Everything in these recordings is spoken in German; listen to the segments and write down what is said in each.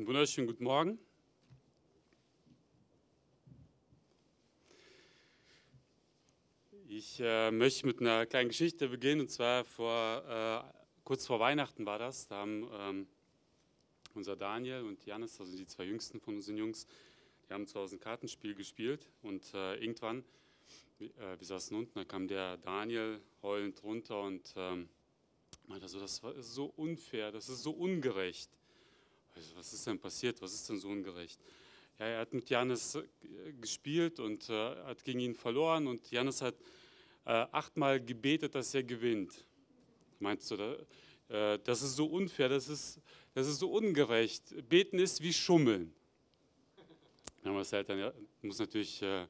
Einen wunderschönen guten Morgen. Ich äh, möchte mit einer kleinen Geschichte beginnen. Und zwar vor, äh, kurz vor Weihnachten war das. Da haben ähm, unser Daniel und Janis, also die zwei jüngsten von unseren Jungs, die haben zu Hause ein Kartenspiel gespielt. Und äh, irgendwann, äh, wir saßen unten, da kam der Daniel heulend runter und ähm, meinte so, das ist so unfair, das ist so ungerecht. Was ist denn passiert? Was ist denn so ungerecht? Ja, er hat mit Janis äh, gespielt und äh, hat gegen ihn verloren und Janis hat äh, achtmal gebetet, dass er gewinnt. Meinst du, da, äh, das ist so unfair, das ist, das ist so ungerecht. Beten ist wie Schummeln. Dann haben wir Eltern, ja, muss natürlich äh,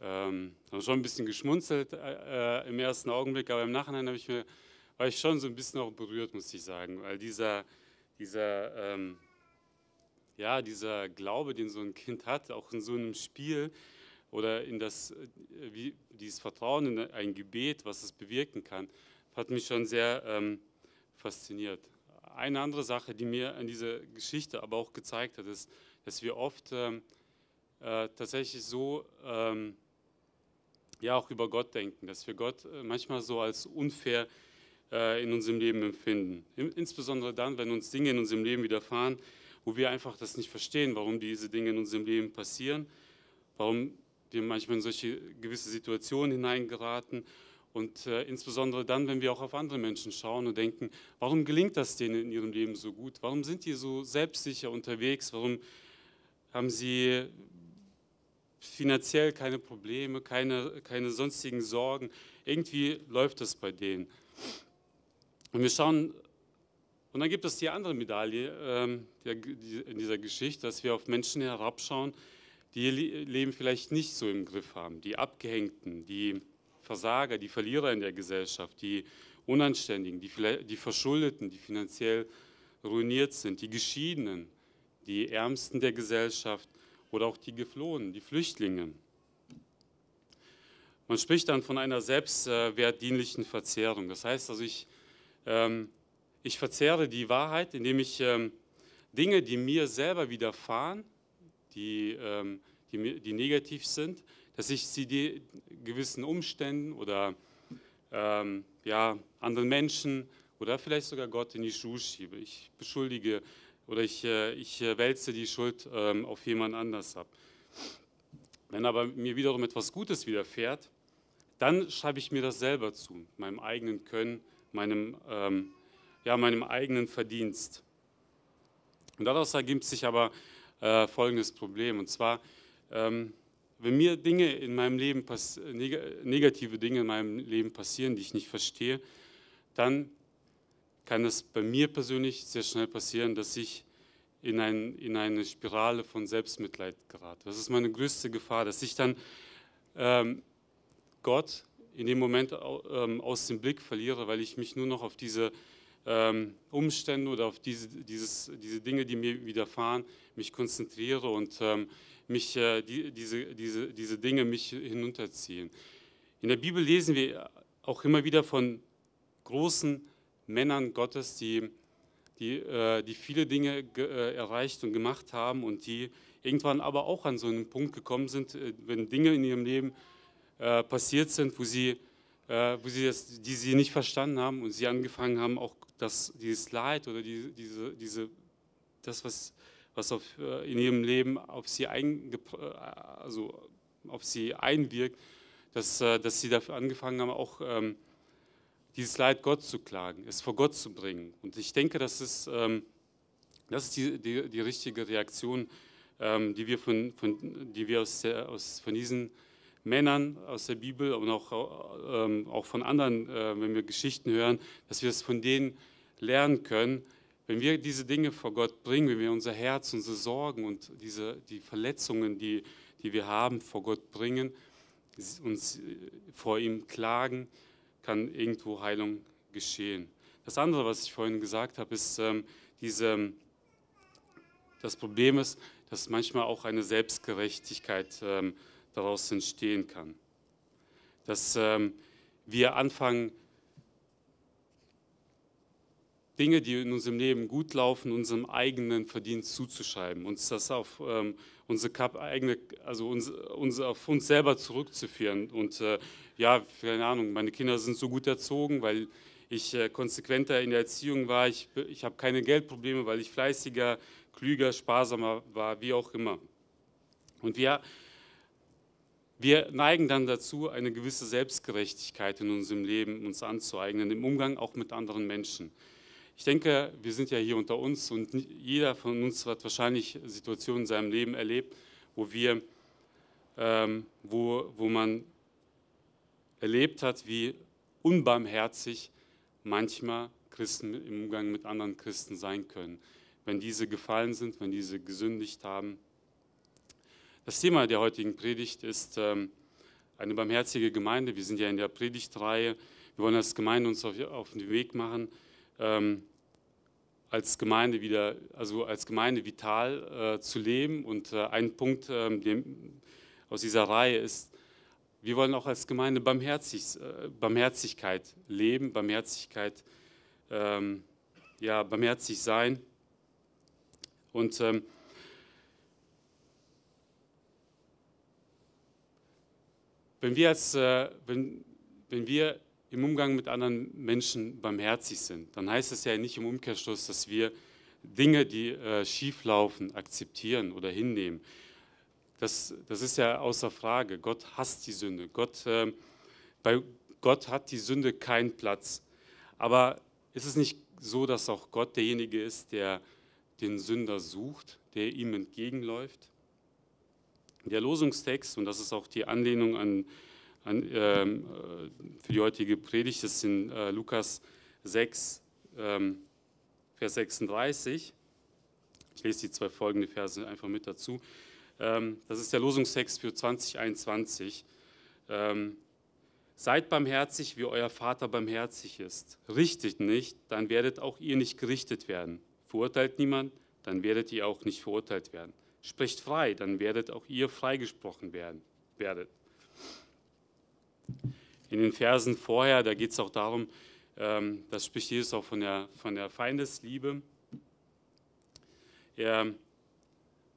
ähm, haben schon ein bisschen geschmunzelt äh, äh, im ersten Augenblick, aber im Nachhinein ich mir, war ich schon so ein bisschen auch berührt, muss ich sagen, weil dieser, dieser, ähm, ja, dieser Glaube, den so ein Kind hat, auch in so einem Spiel oder in das, äh, wie, dieses Vertrauen in ein Gebet, was es bewirken kann, hat mich schon sehr ähm, fasziniert. Eine andere Sache, die mir an dieser Geschichte aber auch gezeigt hat, ist, dass wir oft ähm, äh, tatsächlich so ähm, ja auch über Gott denken, dass wir Gott äh, manchmal so als unfair äh, in unserem Leben empfinden. Insbesondere dann, wenn uns Dinge in unserem Leben widerfahren, wo wir einfach das nicht verstehen, warum diese Dinge in unserem Leben passieren, warum wir manchmal in solche gewisse Situationen hineingeraten und äh, insbesondere dann, wenn wir auch auf andere Menschen schauen und denken, warum gelingt das denen in ihrem Leben so gut? Warum sind die so selbstsicher unterwegs? Warum haben sie finanziell keine Probleme, keine, keine sonstigen Sorgen? Irgendwie läuft das bei denen. Und wir schauen, und dann gibt es die andere Medaille ähm, in dieser Geschichte, dass wir auf Menschen herabschauen, die ihr Leben vielleicht nicht so im Griff haben, die Abgehängten, die Versager, die Verlierer in der Gesellschaft, die Unanständigen, die, die Verschuldeten, die finanziell ruiniert sind, die Geschiedenen, die Ärmsten der Gesellschaft oder auch die Geflohenen, die Flüchtlinge. Man spricht dann von einer selbstwertdienlichen Verzehrung. Das heißt also, ich ähm, ich verzehre die Wahrheit, indem ich ähm, Dinge, die mir selber widerfahren, die, ähm, die, die negativ sind, dass ich sie die gewissen Umständen oder ähm, ja, anderen Menschen oder vielleicht sogar Gott in die Schuhe schiebe. Ich beschuldige oder ich, äh, ich äh, wälze die Schuld ähm, auf jemand anders ab. Wenn aber mir wiederum etwas Gutes widerfährt, dann schreibe ich mir das selber zu, meinem eigenen Können, meinem, ähm, ja, meinem eigenen Verdienst. Und daraus ergibt sich aber äh, folgendes Problem, und zwar, ähm, wenn mir Dinge in meinem Leben, neg negative Dinge in meinem Leben passieren, die ich nicht verstehe, dann kann es bei mir persönlich sehr schnell passieren, dass ich in, ein, in eine Spirale von Selbstmitleid gerate. Das ist meine größte Gefahr, dass ich dann ähm, Gott in dem Moment ähm, aus dem Blick verliere, weil ich mich nur noch auf diese ähm, Umstände oder auf diese, dieses, diese Dinge, die mir widerfahren, mich konzentriere und ähm, mich, äh, die, diese, diese, diese Dinge mich hinunterziehen. In der Bibel lesen wir auch immer wieder von großen Männern Gottes, die, die, äh, die viele Dinge äh, erreicht und gemacht haben und die irgendwann aber auch an so einen Punkt gekommen sind, wenn Dinge in ihrem Leben passiert sind, wo sie, äh, wo sie das, die sie nicht verstanden haben und sie angefangen haben, auch das, dieses Leid oder die, diese, diese, das, was, was auf, äh, in ihrem Leben auf sie, einge, äh, also auf sie einwirkt, dass, äh, dass sie dafür angefangen haben, auch ähm, dieses Leid Gott zu klagen, es vor Gott zu bringen. Und ich denke, das ist, ähm, das ist die, die, die richtige Reaktion, ähm, die wir, von, von, die wir aus, der, aus, von diesen Männern aus der Bibel und auch, ähm, auch von anderen, äh, wenn wir Geschichten hören, dass wir es von denen lernen können. Wenn wir diese Dinge vor Gott bringen, wenn wir unser Herz, unsere Sorgen und diese, die Verletzungen, die, die wir haben, vor Gott bringen, uns vor ihm klagen, kann irgendwo Heilung geschehen. Das andere, was ich vorhin gesagt habe, ist ähm, diese, das Problem ist, dass manchmal auch eine Selbstgerechtigkeit ähm, daraus entstehen kann. Dass ähm, wir anfangen, Dinge, die in unserem Leben gut laufen, unserem eigenen Verdienst zuzuschreiben, uns das auf ähm, unsere Kap eigene, also uns, uns, auf uns selber zurückzuführen. Und äh, ja, keine Ahnung, meine Kinder sind so gut erzogen, weil ich äh, konsequenter in der Erziehung war. Ich, ich habe keine Geldprobleme, weil ich fleißiger, klüger, sparsamer war, wie auch immer. Und wir, wir neigen dann dazu, eine gewisse Selbstgerechtigkeit in unserem Leben uns anzueignen, im Umgang auch mit anderen Menschen. Ich denke, wir sind ja hier unter uns und jeder von uns hat wahrscheinlich Situationen in seinem Leben erlebt, wo wir, ähm, wo, wo man erlebt hat, wie unbarmherzig manchmal Christen im Umgang mit anderen Christen sein können, wenn diese gefallen sind, wenn diese gesündigt haben. Das Thema der heutigen Predigt ist ähm, eine barmherzige Gemeinde. Wir sind ja in der Predigtreihe. Wir wollen als Gemeinde uns auf, den Weg machen, ähm, als Gemeinde wieder, also als Gemeinde vital äh, zu leben. Und äh, ein Punkt ähm, aus dieser Reihe ist, wir wollen auch als Gemeinde Barmherzig, äh, Barmherzigkeit leben, Barmherzigkeit, ja, barmherzig sein. Und wenn wir als, äh, wenn, wenn wir im Umgang mit anderen Menschen barmherzig sind, dann heißt es ja nicht im Umkehrschluss, dass wir Dinge, die äh, schief laufen, akzeptieren oder hinnehmen. Das, das ist ja außer Frage. Gott hasst die Sünde. Gott, äh, bei Gott hat die Sünde keinen Platz. Aber ist es nicht so, dass auch Gott derjenige ist, der den Sünder sucht, der ihm entgegenläuft? Der Losungstext, und das ist auch die Anlehnung an an, ähm, äh, für die heutige Predigt. Ist in äh, Lukas 6, ähm, Vers 36. Ich lese die zwei folgenden Verse einfach mit dazu. Ähm, das ist der Losungstext für 2021. Ähm, Seid barmherzig, wie euer Vater barmherzig ist. Richtet nicht, dann werdet auch ihr nicht gerichtet werden. Verurteilt niemand, dann werdet ihr auch nicht verurteilt werden. Sprecht frei, dann werdet auch ihr freigesprochen werden, werdet. In den Versen vorher, da geht es auch darum, ähm, das spricht Jesus auch von der, von der Feindesliebe. Er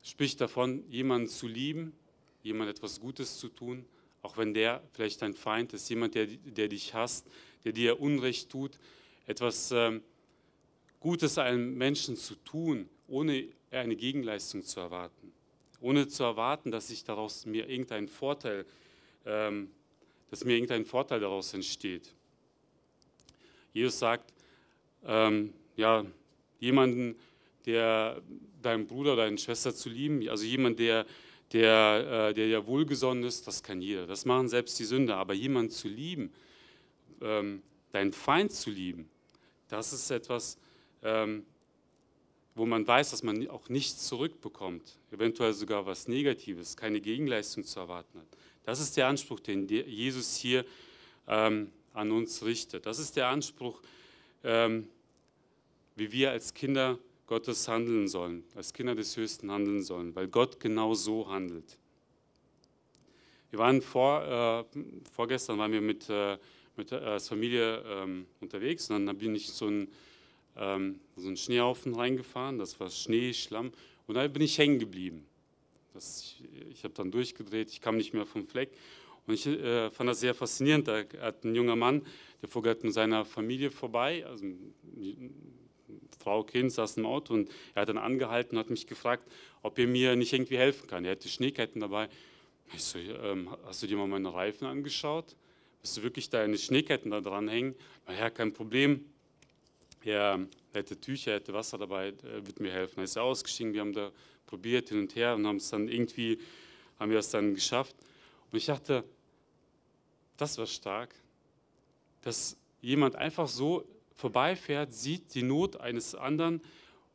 spricht davon, jemanden zu lieben, jemand etwas Gutes zu tun, auch wenn der vielleicht dein Feind ist, jemand, der, der dich hasst, der dir Unrecht tut, etwas ähm, Gutes einem Menschen zu tun, ohne eine Gegenleistung zu erwarten, ohne zu erwarten, dass sich daraus mir irgendein Vorteil ähm, dass mir irgendein Vorteil daraus entsteht. Jesus sagt, ähm, ja, jemanden, der deinen Bruder oder deine Schwester zu lieben, also jemand, der, der, äh, der ja wohlgesonnen ist, das kann jeder. Das machen selbst die Sünder. Aber jemanden zu lieben, ähm, deinen Feind zu lieben, das ist etwas, ähm, wo man weiß, dass man auch nichts zurückbekommt, eventuell sogar was Negatives, keine Gegenleistung zu erwarten hat. Das ist der Anspruch, den Jesus hier ähm, an uns richtet. Das ist der Anspruch, ähm, wie wir als Kinder Gottes handeln sollen, als Kinder des Höchsten handeln sollen, weil Gott genau so handelt. Wir waren vor, äh, vorgestern waren wir mit, äh, mit äh, als Familie ähm, unterwegs und dann bin ich so einen, ähm, so einen Schneehaufen reingefahren, das war Schnee, Schlamm und da bin ich hängen geblieben. Das, ich habe dann durchgedreht, ich kam nicht mehr vom Fleck. Und ich äh, fand das sehr faszinierend. Da hat ein junger Mann, der fuhr gerade mit seiner Familie vorbei, also Frau, Kind saß im Auto und er hat dann angehalten und hat mich gefragt, ob er mir nicht irgendwie helfen kann. Er hätte Schneeketten dabei. Ich so, ähm, hast du dir mal meine Reifen angeschaut? Bist du wirklich deine Schneeketten da dran hängen? Naja, kein Problem. Er hätte Tücher, hätte Wasser dabei, äh, wird mir helfen. Er ist ausgestiegen, wir haben da probiert hin und her und haben es dann irgendwie, haben wir es dann geschafft. Und ich dachte, das war stark, dass jemand einfach so vorbeifährt, sieht die Not eines anderen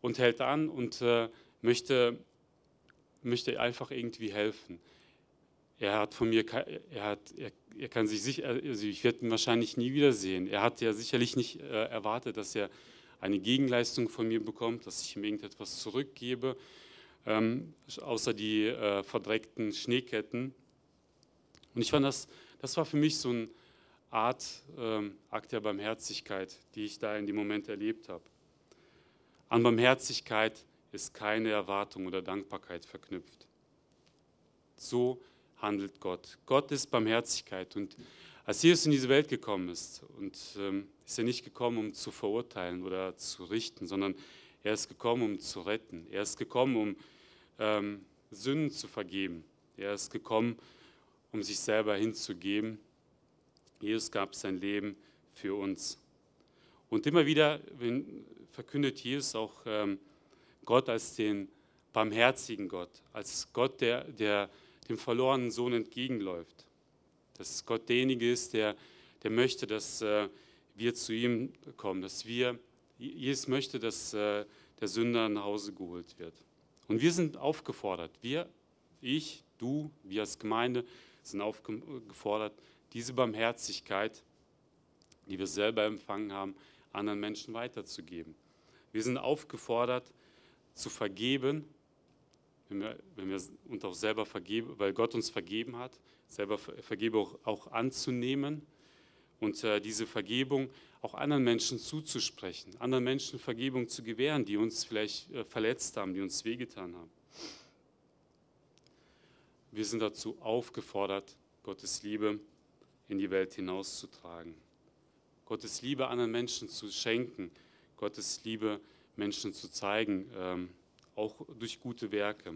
und hält an und äh, möchte, möchte einfach irgendwie helfen. Er hat von mir, er, hat, er, er kann sich sicher, also ich werde ihn wahrscheinlich nie wiedersehen. Er hat ja sicherlich nicht äh, erwartet, dass er eine Gegenleistung von mir bekommt, dass ich ihm irgendetwas zurückgebe ähm, außer die äh, verdreckten Schneeketten. Und ich fand, das, das war für mich so eine Art ähm, Akt der Barmherzigkeit, die ich da in dem Moment erlebt habe. An Barmherzigkeit ist keine Erwartung oder Dankbarkeit verknüpft. So handelt Gott. Gott ist Barmherzigkeit. Und als Jesus in diese Welt gekommen ist, und ähm, ist er nicht gekommen, um zu verurteilen oder zu richten, sondern er ist gekommen, um zu retten. Er ist gekommen, um ähm, Sünden zu vergeben. Er ist gekommen, um sich selber hinzugeben. Jesus gab sein Leben für uns. Und immer wieder verkündet Jesus auch ähm, Gott als den barmherzigen Gott, als Gott, der, der dem verlorenen Sohn entgegenläuft. Dass Gott derjenige ist, der, der möchte, dass äh, wir zu ihm kommen, dass wir, Jesus möchte, dass äh, der Sünder nach Hause geholt wird. Und wir sind aufgefordert, wir, ich, du, wir als Gemeinde sind aufgefordert, diese Barmherzigkeit, die wir selber empfangen haben, anderen Menschen weiterzugeben. Wir sind aufgefordert, zu vergeben, wenn wir, wenn wir uns auch selber vergeben, weil Gott uns vergeben hat, selber Vergebung auch, anzunehmen und äh, diese Vergebung auch anderen Menschen zuzusprechen, anderen Menschen Vergebung zu gewähren, die uns vielleicht äh, verletzt haben, die uns wehgetan haben. Wir sind dazu aufgefordert, Gottes Liebe in die Welt hinauszutragen. Gottes Liebe anderen Menschen zu schenken, Gottes Liebe Menschen zu zeigen, ähm, auch durch gute Werke.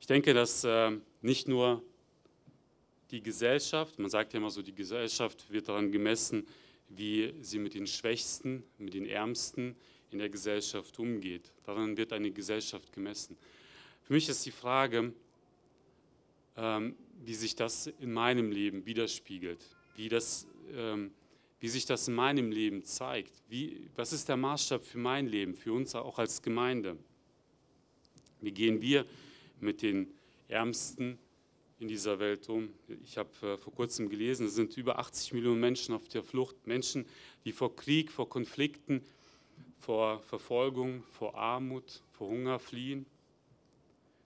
Ich denke, dass äh, nicht nur die Gesellschaft, man sagt ja immer so, die Gesellschaft wird daran gemessen, wie sie mit den Schwächsten, mit den Ärmsten in der Gesellschaft umgeht. Daran wird eine Gesellschaft gemessen. Für mich ist die Frage, ähm, wie sich das in meinem Leben widerspiegelt, wie, das, ähm, wie sich das in meinem Leben zeigt. Wie, was ist der Maßstab für mein Leben, für uns auch als Gemeinde? Wie gehen wir mit den Ärmsten in dieser Welt um? Ich habe äh, vor kurzem gelesen, es sind über 80 Millionen Menschen auf der Flucht, Menschen, die vor Krieg, vor Konflikten, vor Verfolgung, vor Armut, vor Hunger fliehen.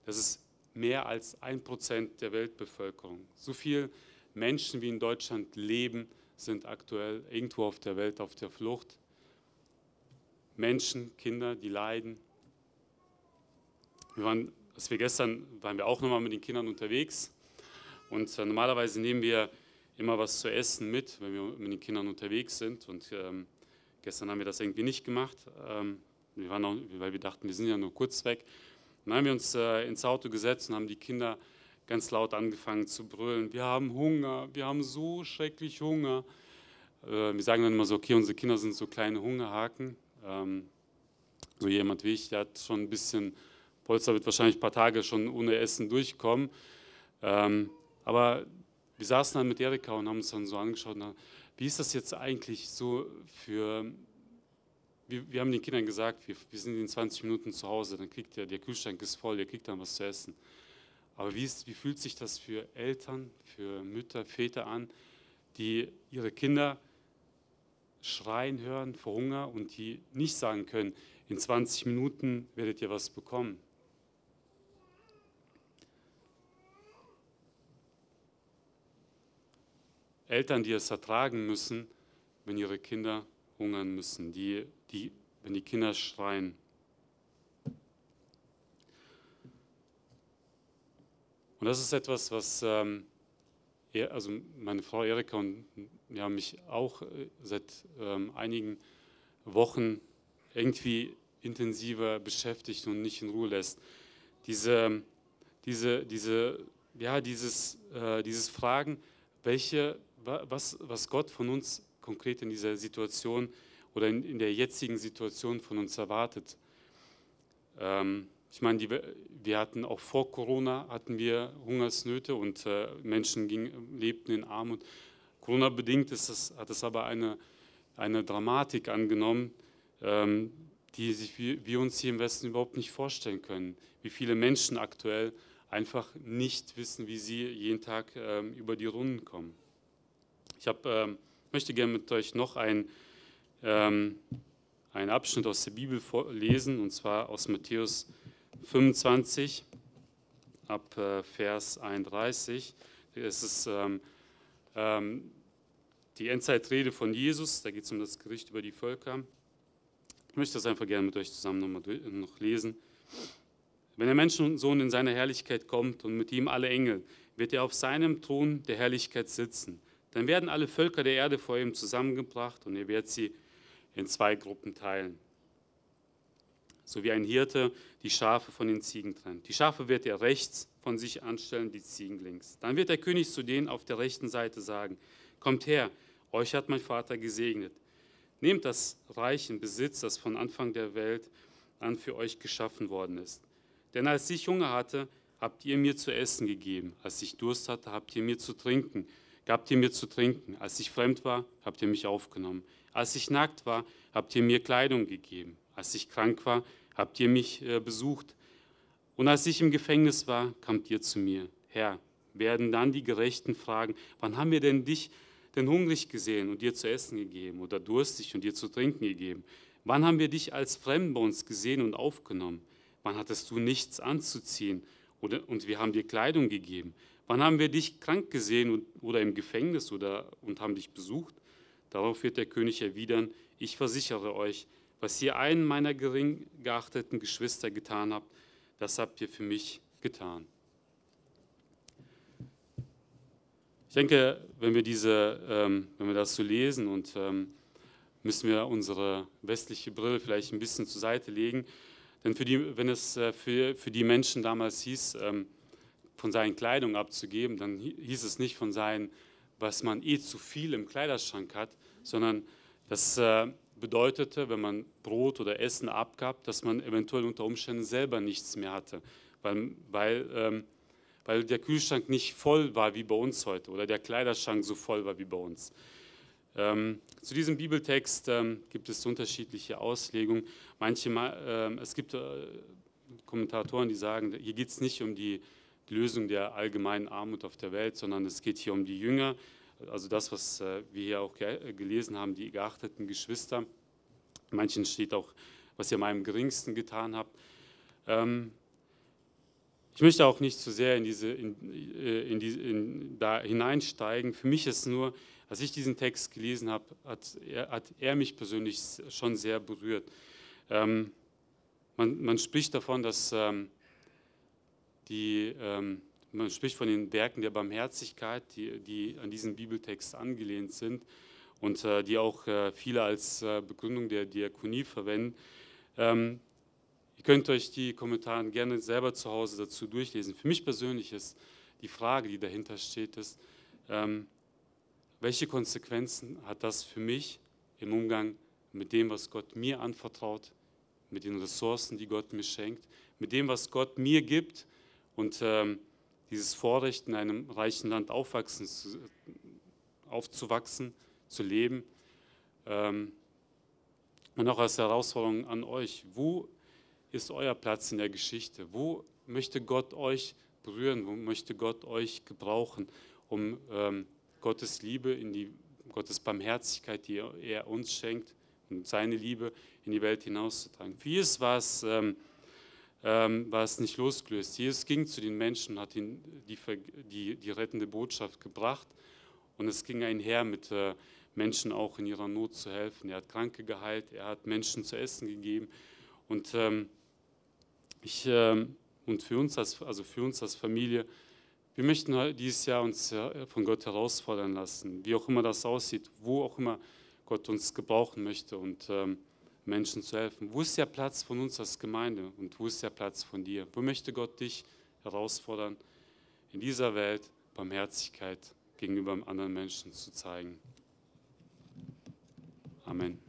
Das ist mehr als ein Prozent der Weltbevölkerung. So viele Menschen wie in Deutschland leben, sind aktuell irgendwo auf der Welt auf der Flucht. Menschen, Kinder, die leiden. Wir waren, als wir gestern waren wir auch nochmal mit den Kindern unterwegs und äh, normalerweise nehmen wir immer was zu essen mit, wenn wir mit den Kindern unterwegs sind. Und ähm, gestern haben wir das irgendwie nicht gemacht, ähm, wir waren auch, weil wir dachten, wir sind ja nur kurz weg. Dann haben wir uns äh, ins Auto gesetzt und haben die Kinder ganz laut angefangen zu brüllen. Wir haben Hunger, wir haben so schrecklich Hunger. Äh, wir sagen dann immer so, okay, unsere Kinder sind so kleine Hungerhaken. Ähm, so jemand wie ich, der hat schon ein bisschen, Polster wird wahrscheinlich ein paar Tage schon ohne Essen durchkommen. Ähm, aber wir saßen dann mit Erika und haben uns dann so angeschaut, wie ist das jetzt eigentlich so für wir, wir, haben den Kindern gesagt, wir, wir, sind in 20 Minuten zu Hause, dann kriegt ihr, der Kühlschrank ist voll, ihr kriegt dann was zu essen. Aber wie, ist, wie fühlt sich das für Eltern, für Mütter, Väter an, die ihre Kinder schreien hören vor Hunger und die nicht sagen können, in 20 Minuten werdet ihr was bekommen. Eltern, die es ertragen müssen, wenn ihre Kinder hungern müssen, die die, wenn die Kinder schreien. Und das ist etwas, was ähm, also meine Frau Erika und ja, mich auch äh, seit ähm, einigen Wochen irgendwie intensiver beschäftigt und nicht in Ruhe lässt. Diese, diese, diese, ja, dieses, äh, dieses Fragen, welche, was, was Gott von uns konkret in dieser Situation oder in, in der jetzigen Situation von uns erwartet. Ähm, ich meine, die, wir hatten auch vor Corona hatten wir Hungersnöte und äh, Menschen ging, lebten in Armut. Corona-bedingt ist das, hat es aber eine, eine Dramatik angenommen, ähm, die sich wir, wir uns hier im Westen überhaupt nicht vorstellen können. Wie viele Menschen aktuell einfach nicht wissen, wie sie jeden Tag ähm, über die Runden kommen. Ich hab, ähm, möchte gerne mit euch noch ein ähm, einen Abschnitt aus der Bibel lesen, und zwar aus Matthäus 25 ab äh, Vers 31. Es ist ähm, ähm, die Endzeitrede von Jesus, da geht es um das Gericht über die Völker. Ich möchte das einfach gerne mit euch zusammen noch, mal noch lesen. Wenn der Menschensohn in seiner Herrlichkeit kommt und mit ihm alle Engel, wird er auf seinem Thron der Herrlichkeit sitzen. Dann werden alle Völker der Erde vor ihm zusammengebracht und er wird sie in zwei Gruppen teilen. So wie ein Hirte die Schafe von den Ziegen trennt. Die Schafe wird er rechts von sich anstellen, die Ziegen links. Dann wird der König zu denen auf der rechten Seite sagen, kommt her, euch hat mein Vater gesegnet. Nehmt das Reich in Besitz, das von Anfang der Welt an für euch geschaffen worden ist. Denn als ich Hunger hatte, habt ihr mir zu essen gegeben. Als ich Durst hatte, habt ihr mir zu trinken. Gabt ihr mir zu trinken. Als ich fremd war, habt ihr mich aufgenommen. Als ich nackt war, habt ihr mir Kleidung gegeben. Als ich krank war, habt ihr mich äh, besucht. Und als ich im Gefängnis war, kamt ihr zu mir. Herr, werden dann die Gerechten fragen, wann haben wir denn dich denn hungrig gesehen und dir zu essen gegeben oder durstig und dir zu trinken gegeben? Wann haben wir dich als Fremden bei uns gesehen und aufgenommen? Wann hattest du nichts anzuziehen oder, und wir haben dir Kleidung gegeben? Wann haben wir dich krank gesehen und, oder im Gefängnis oder, und haben dich besucht? Darauf wird der König erwidern, ich versichere euch, was ihr einen meiner gering geachteten Geschwister getan habt, das habt ihr für mich getan. Ich denke, wenn wir, diese, ähm, wenn wir das so lesen und ähm, müssen wir unsere westliche Brille vielleicht ein bisschen zur Seite legen. Denn für die, wenn es äh, für, für die Menschen damals hieß, ähm, von seinen Kleidung abzugeben, dann hieß es nicht von seinen, was man eh zu viel im Kleiderschrank hat, sondern das äh, bedeutete, wenn man Brot oder Essen abgab, dass man eventuell unter Umständen selber nichts mehr hatte, weil, weil ähm, weil der Kühlschrank nicht voll war wie bei uns heute oder der Kleiderschrank so voll war wie bei uns. Ähm, zu diesem Bibeltext ähm, gibt es unterschiedliche Auslegungen. Manche, äh, es gibt äh, Kommentatoren, die sagen, hier geht es nicht um die, die, Lösung der allgemeinen Armut auf der Welt, sondern es geht hier um die Jünger, also das, was äh, wir hier auch ge gelesen haben, die geachteten Geschwister. Manchen steht auch, was ihr meinem Geringsten getan habt. Ähm, ich möchte auch nicht zu sehr in diese, in, äh, in in, da hineinsteigen. Für mich ist nur, als ich diesen Text gelesen habe, hat er, hat er mich persönlich schon sehr berührt. Ähm, man, man, spricht davon, dass ähm, die, man spricht von den Werken der Barmherzigkeit, die, die an diesen Bibeltext angelehnt sind und äh, die auch äh, viele als äh, Begründung der Diakonie verwenden. Ähm, könnt euch die Kommentare gerne selber zu Hause dazu durchlesen. Für mich persönlich ist die Frage, die dahinter steht, ist, ähm, welche Konsequenzen hat das für mich im Umgang mit dem, was Gott mir anvertraut, mit den Ressourcen, die Gott mir schenkt, mit dem, was Gott mir gibt und ähm, dieses Vorrecht, in einem reichen Land aufwachsen, zu, aufzuwachsen, zu leben. Ähm, und auch als Herausforderung an euch, wo ist euer Platz in der Geschichte? Wo möchte Gott euch berühren? Wo möchte Gott euch gebrauchen, um ähm, Gottes Liebe, in die, Gottes Barmherzigkeit, die er uns schenkt, und seine Liebe in die Welt hinauszutragen? Für Jesus war es, ähm, ähm, war es nicht losgelöst. Jesus ging zu den Menschen, hat ihnen die, die, die rettende Botschaft gebracht und es ging einher mit äh, Menschen auch in ihrer Not zu helfen. Er hat Kranke geheilt, er hat Menschen zu essen gegeben und ähm, ich, äh, und für uns, als, also für uns als Familie, wir möchten dieses Jahr uns von Gott herausfordern lassen, wie auch immer das aussieht, wo auch immer Gott uns gebrauchen möchte und ähm, Menschen zu helfen. Wo ist der Platz von uns als Gemeinde und wo ist der Platz von dir? Wo möchte Gott dich herausfordern, in dieser Welt Barmherzigkeit gegenüber anderen Menschen zu zeigen? Amen.